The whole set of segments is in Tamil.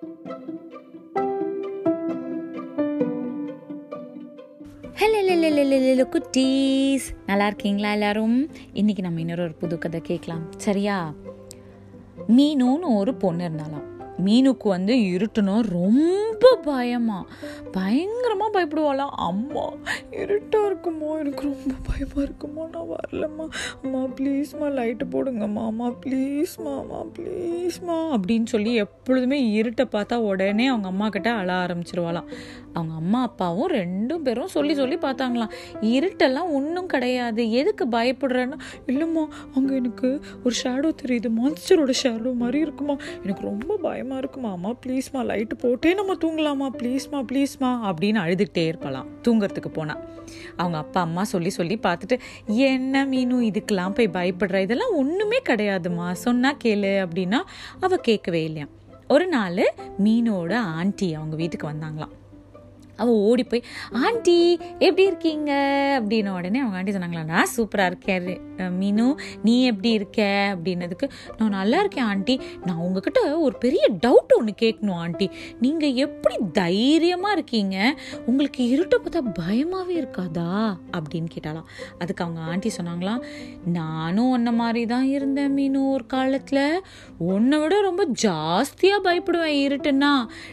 ஹலோ குட்டீஸ். நல்லா இருக்கீங்களா எல்லாரும்? இன்னைக்கு நம்ம இன்னொரு ஒரு புது கதை கேட்கலாம். சரியா? மீனுன்னு ஒரு பொண்ணு இருந்தாலாம் மீனுக்கு வந்து இருட்டுனா ரொம்ப பயமா. பயங்கரமாக பயப்படுவாளாம் அம்மா இருட்டாக இருக்குமோ? எனக்கு ரொம்ப பயமாக இருக்குமோ? நான் வரலம்மா. அம்மா ப்ளீஸ்மா லைட்டு போடுங்கம்மா அம்மா ப்ளீஸ்மா அம்மா ப்ளீஸ்மா அப்படின்னு சொல்லி எப்பொழுதுமே இருட்டை பார்த்தா உடனே அவங்க அம்மா கிட்ட அழ ஆரம்பிச்சிருவாளாம். அவங்க அம்மா அப்பாவும் ரெண்டும் பேரும் சொல்லி சொல்லி பார்த்தாங்களாம். இருட்டெல்லாம் ஒன்றும் கிடையாது. எதுக்கு பயப்படுறேன்னா? இல்லைம்மா அங்கே எனக்கு ஒரு ஷேடோ தெரியுது. மான்ஸ்டரோட ஷேடோ மாதிரி இருக்குமா? எனக்கு ரொம்ப பயமாக இருக்குமா அம்மா ப்ளீஸ்மா லைட்டு போட்டே நம்ம தூங்கலாமா ப்ளீஸ்மா ப்ளீஸ்மா அப்படின்னு அழுதுகிட்டே இருக்கலாம். தூங்குறதுக்கு போனால் அவங்க அப்பா அம்மா சொல்லி சொல்லி பார்த்துட்டு என்ன மீனும் இதுக்கெல்லாம் போய் பயப்படுற? இதெல்லாம் ஒன்றுமே கிடையாதுமா சொன்னால் கேளு அப்படின்னா அவள் கேட்கவே இல்லையா ஒரு நாள் மீனோட ஆண்டி அவங்க வீட்டுக்கு வந்தாங்களாம். அவள் ஓடி போய் ஆண்டி எப்படி இருக்கீங்க? அப்படின்ன உடனே அவங்க ஆண்டி சொன்னாங்களா நான் சூப்பராக இருக்கேன் மீனு நீ எப்படி இருக்க? அப்படின்னதுக்கு நான் நல்லா இருக்கேன் ஆண்டி. நான் உங்ககிட்ட ஒரு பெரிய டவுட் ஒன்று கேட்கணும் ஆண்டி. நீங்கள் எப்படி தைரியமாக இருக்கீங்க? உங்களுக்கு இருட்டை பார்த்தா பயமாகவே இருக்காதா? அப்படின்னு கேட்டாலாம் அதுக்கு அவங்க ஆண்டி சொன்னாங்களாம் நானும் உன்ன மாதிரி தான் இருந்தேன் மீனு ஒரு காலத்தில். உன்னை விட ரொம்ப ஜாஸ்தியாக பயப்படுவேன் இருட்டுன்னா.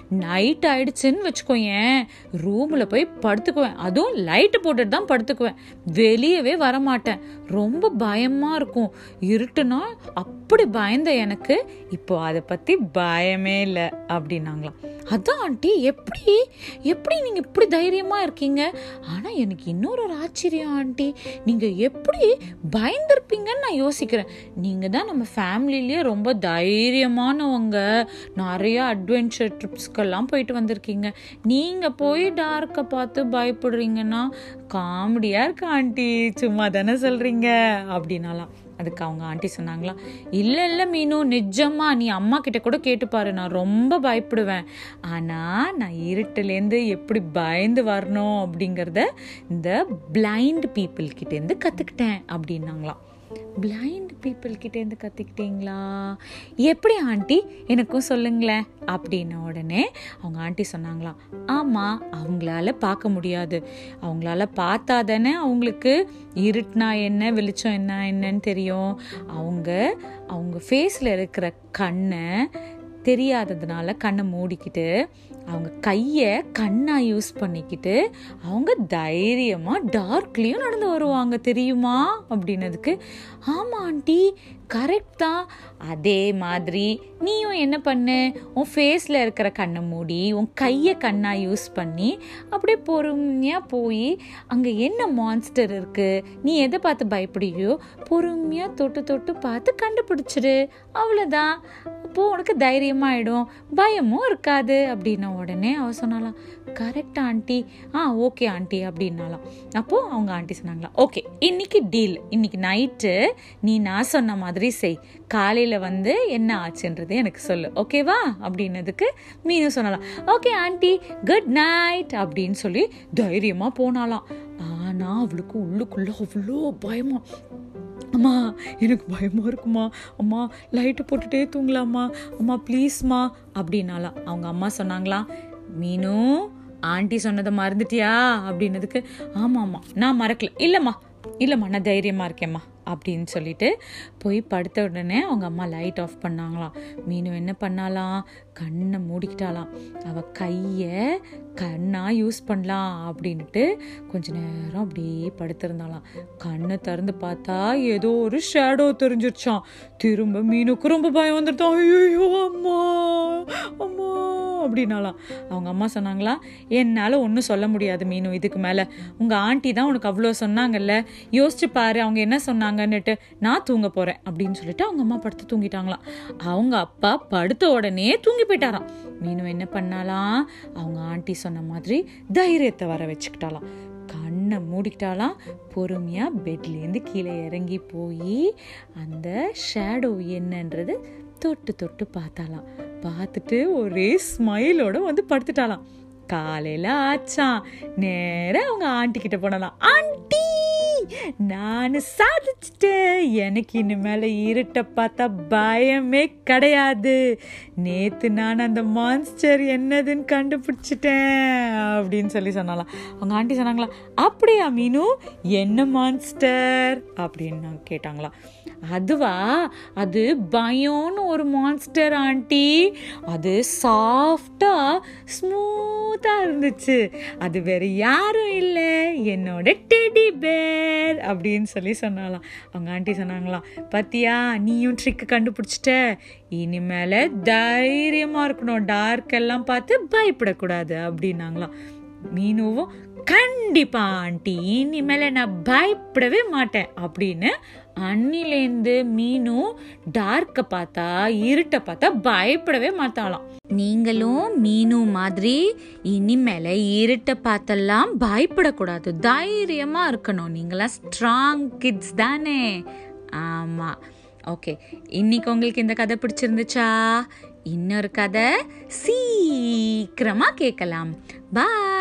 நைட் ஆயிடுச்சுன்னு வச்சுக்கோயேன். ரூமில் போய் படுத்துக்குவேன். அதுவும் லைட்டு போட்டுட்டு தான் படுத்துக்குவேன். வெளியவே வரமாட்டேன். ரொம்ப பயமாக இருக்கும். இருட்டுனா அப்படி பயந்த எனக்கு. இப்போ அதை பற்றி பயமே இல்லை அப்படின்னாங்களாம். அதான் ஆண்டி எப்படி? எப்படி நீங்கள் இப்படி தைரியமாக இருக்கீங்க? ஆனால் எனக்கு இன்னொரு ஒரு ஆச்சரியம் ஆண்டி. நீங்கள் எப்படி பயந்துருப்பீங்கன்னு நான் யோசிக்கிறேன். நீங்கள் தான் நம்ம ஃபேமிலிலேயே ரொம்ப தைரியமானவங்க. நிறைய அட்வென்ச்சர் ட்ரிப்ஸ்க்கெல்லாம் போயிட்டு வந்திருக்கீங்க. நீங்கள் போய் டார்க்கை பார்த்து பயப்படுறீங்கன்னா காமெடியாக இருக்கு ஆண்டி. சும்மா தானே சொல்கிறீங்க அப்படின்னாலாம். அதுக்கு அவங்க ஆண்டி சொன்னாங்களா இல்லை இல்லை மீனு நிஜமா நீ அம்மா கிட்ட கூட கேட்டுப்பாரு நான் ரொம்ப பயப்படுவேன். ஆனால் நான் இருட்டுலேருந்து எப்படி பயந்து வரணும் அப்படிங்கிறத இந்த பிளைண்ட் பீப்புள் கிட்டேருந்து கற்றுக்கிட்டேன் அப்படின்னாங்களாம். பிளைண்ட் பீப்புள் கிட்டேருந்து கற்றுக்கிட்டீங்களா எப்படி ஆண்டி? எனக்கும் சொல்லுங்களேன். அப்படின்ன உடனே அவங்க ஆண்டி சொன்னாங்களாம் ஆமாம் அவங்களால பார்க்க முடியாது. அவங்களால பார்த்தா தானே அவங்களுக்கு இருட்டுனா என்ன வெளிச்சம் என்ன என்னன்னு தெரியும். அவங்க அவங்க ஃபேஸில் இருக்கிற கண்ணை தெரியாததுனால கண்ணை மூடிக்கிட்டு அவங்க கையை கண்ணாக யூஸ் பண்ணிக்கிட்டு அவங்க தைரியமாக டார்க்லேயும் நடந்து வருவாங்க தெரியுமா? அப்படின்னதுக்கு ஆமாம் ஆண்டி கரெக்ட் தான். அதே மாதிரி நீயும் என்ன பண்ணு? உன் ஃபேஸில் இருக்கிற கண்ணை மூடி உன் கையை கண்ணாக யூஸ் பண்ணி அப்படியே பொறுமையாக போய் அங்கே என்ன மான்ஸ்டர் இருக்குது நீ எதை பார்த்து பயப்படுறியோ பொறுமையாக தொட்டு தொட்டு பார்த்து கண்டுபிடிச்சிடு அவ்வளோதான் அப்போது உனக்கு தைரியமாயிடும். பயமும் இருக்காது அப்படின்ன உடனே அவ சொன்னாலாம் கரெக்ட் ஆண்டி. ஆ ஓகே ஆண்டி அப்படின்னாலாம் அப்போது அவங்க ஆண்டி சொன்னாங்களா ஓகே இன்னைக்கு டீல் இன்னைக்கு நைட்டு நீ நான் சொன்ன மாதிரி செய். காலையில் வந்து என்ன ஆச்சுன்றது எனக்கு சொல்லு ஓகேவா அப்படின்னதுக்கு மீனும் சொன்னாலாம் ஓகே ஆண்டி குட் நைட் அப்படின்னு சொல்லி தைரியமாக போனாலாம் ஆனால் அவளுக்கு உள்ளுக்குள்ளே அவ்வளோ பயமா. அம்மா எனக்கு பயமாக இருக்குமா? அம்மா லைட்டு போட்டுட்டே தூங்கலாமா? அம்மா ப்ளீஸ்மா அப்படின்னாலாம் அவங்க அம்மா சொன்னாங்களா மீனு ஆண்டி சொன்னதை மறந்துட்டியா? அப்படின்னதுக்கு ஆமாம் நான் மறக்கல. இல்லைம்மா இல்லைம்மா நான் தைரியமாக இருக்கேம்மா. அப்படின்னு சொல்லிட்டு போய் படுத்த உடனே அவங்க அம்மா லைட் ஆஃப் பண்ணாங்களாம். மீனு என்ன பண்ணாலாம்? கண்ணை மூடிக்கிட்டாலாம். அவள் கையை கண்ணாக யூஸ் பண்ணலாம் அப்படின்ட்டு கொஞ்ச நேரம் அப்படியே படுத்திருந்தாலாம் கண்ணை திறந்து பார்த்தா ஏதோ ஒரு ஷேடோ தெரிஞ்சிருச்சான் திரும்ப மீனுக்கு ரொம்ப பயம் வந்துருத்தான் ஐயோ அம்மா அம்மா. அப்படின்னாலாம் அவங்க அம்மா சொன்னாங்களா என்னால் ஒன்றும் சொல்ல முடியாது மீனு இதுக்கு மேலே. உங்கள் ஆண்டி தான் உனக்கு அவ்வளோ சொன்னாங்கல்ல. யோசிச்சு பாரு அவங்க என்ன சொன்னாங்கன்னுட்டு நான் தூங்க போகிறேன் அப்படின்னு சொல்லிட்டு அவங்க அம்மா படுத்து தூங்கிட்டாங்களாம். அவங்க அப்பா படுத்த உடனே தூங்கி போயிட்டாராம். மீனு என்ன பண்ணாலாம் அவங்க ஆண்டி சொன்ன மாதிரி தைரியத்தை வர வச்சுக்கிட்டாலாம் கண்ணை மூடிக்கிட்டாலாம் பொறுமையாக பெட்லேருந்து கீழே இறங்கி போய் அந்த ஷேடோ என்னன்றது தொட்டு தொட்டு பார்த்தாலாம் பார்த்துட்டு ஒரே ஸ்மைலோட வந்து படுத்துட்டாலாம் காலையில் ஆச்சான். நேராக அவங்க ஆண்டி கிட்ட போனலாம் ஆண்டி! நான் சாதிச்சிட்டேன் எனக்கு இனிமேல இருட்டை பார்த்தா பயமே கிடையாது. நேத்து நான் அந்த மான்ஸ்டர் என்னதுன்னு கண்டுபிடிச்சிட்டேன் அப்படின்னு சொல்லி சொன்னாலாம் அவங்க ஆண்டி சொன்னாங்களா அப்படியா மீனு என்ன மான்ஸ்டர் அப்படின்னு கேட்டாங்களா அதுவா? அது பயம்னு ஒரு மான்ஸ்டர் ஆண்டி. அது சாஃப்டா ஸ்மூத்தா இருந்துச்சு. அது வேற யாரும் இல்லை. என்னோட டெடி பேர் அப்படின்னு சொல்லி சொன்னாலாம் அவங்க ஆண்டி சொன்னாங்களாம் பாத்தியா நீயும் ட்ரிக்கு கண்டுபிடிச்சிட்ட. இனிமேல தைரியமா இருக்கணும். டார்க் எல்லாம் பார்த்து பயப்படக்கூடாது அப்படின்னாங்களாம். மீனுவும் கண்டிப்பா ஆண்டி இனிமேல நான் பயப்படவே மாட்டேன் அப்படின்னு அன்னிலேருந்து மீனும் டார்க்க பார்த்தா இருட்டை பார்த்தா பயப்படவே மாட்டாளாம். நீங்களும் மீனு மாதிரி இனிமேல இருட்டை பார்த்தெல்லாம் பயப்படக்கூடாது. தைரியமா இருக்கணும். நீங்களாம் ஸ்ட்ராங் கிட்ஸ் தானே. ஆமா. ஓகே. இன்னைக்கு உங்களுக்கு இந்த கதை பிடிச்சிருந்துச்சா? இன்னொரு கதை சீக்கிரமா கேட்கலாம். பாய்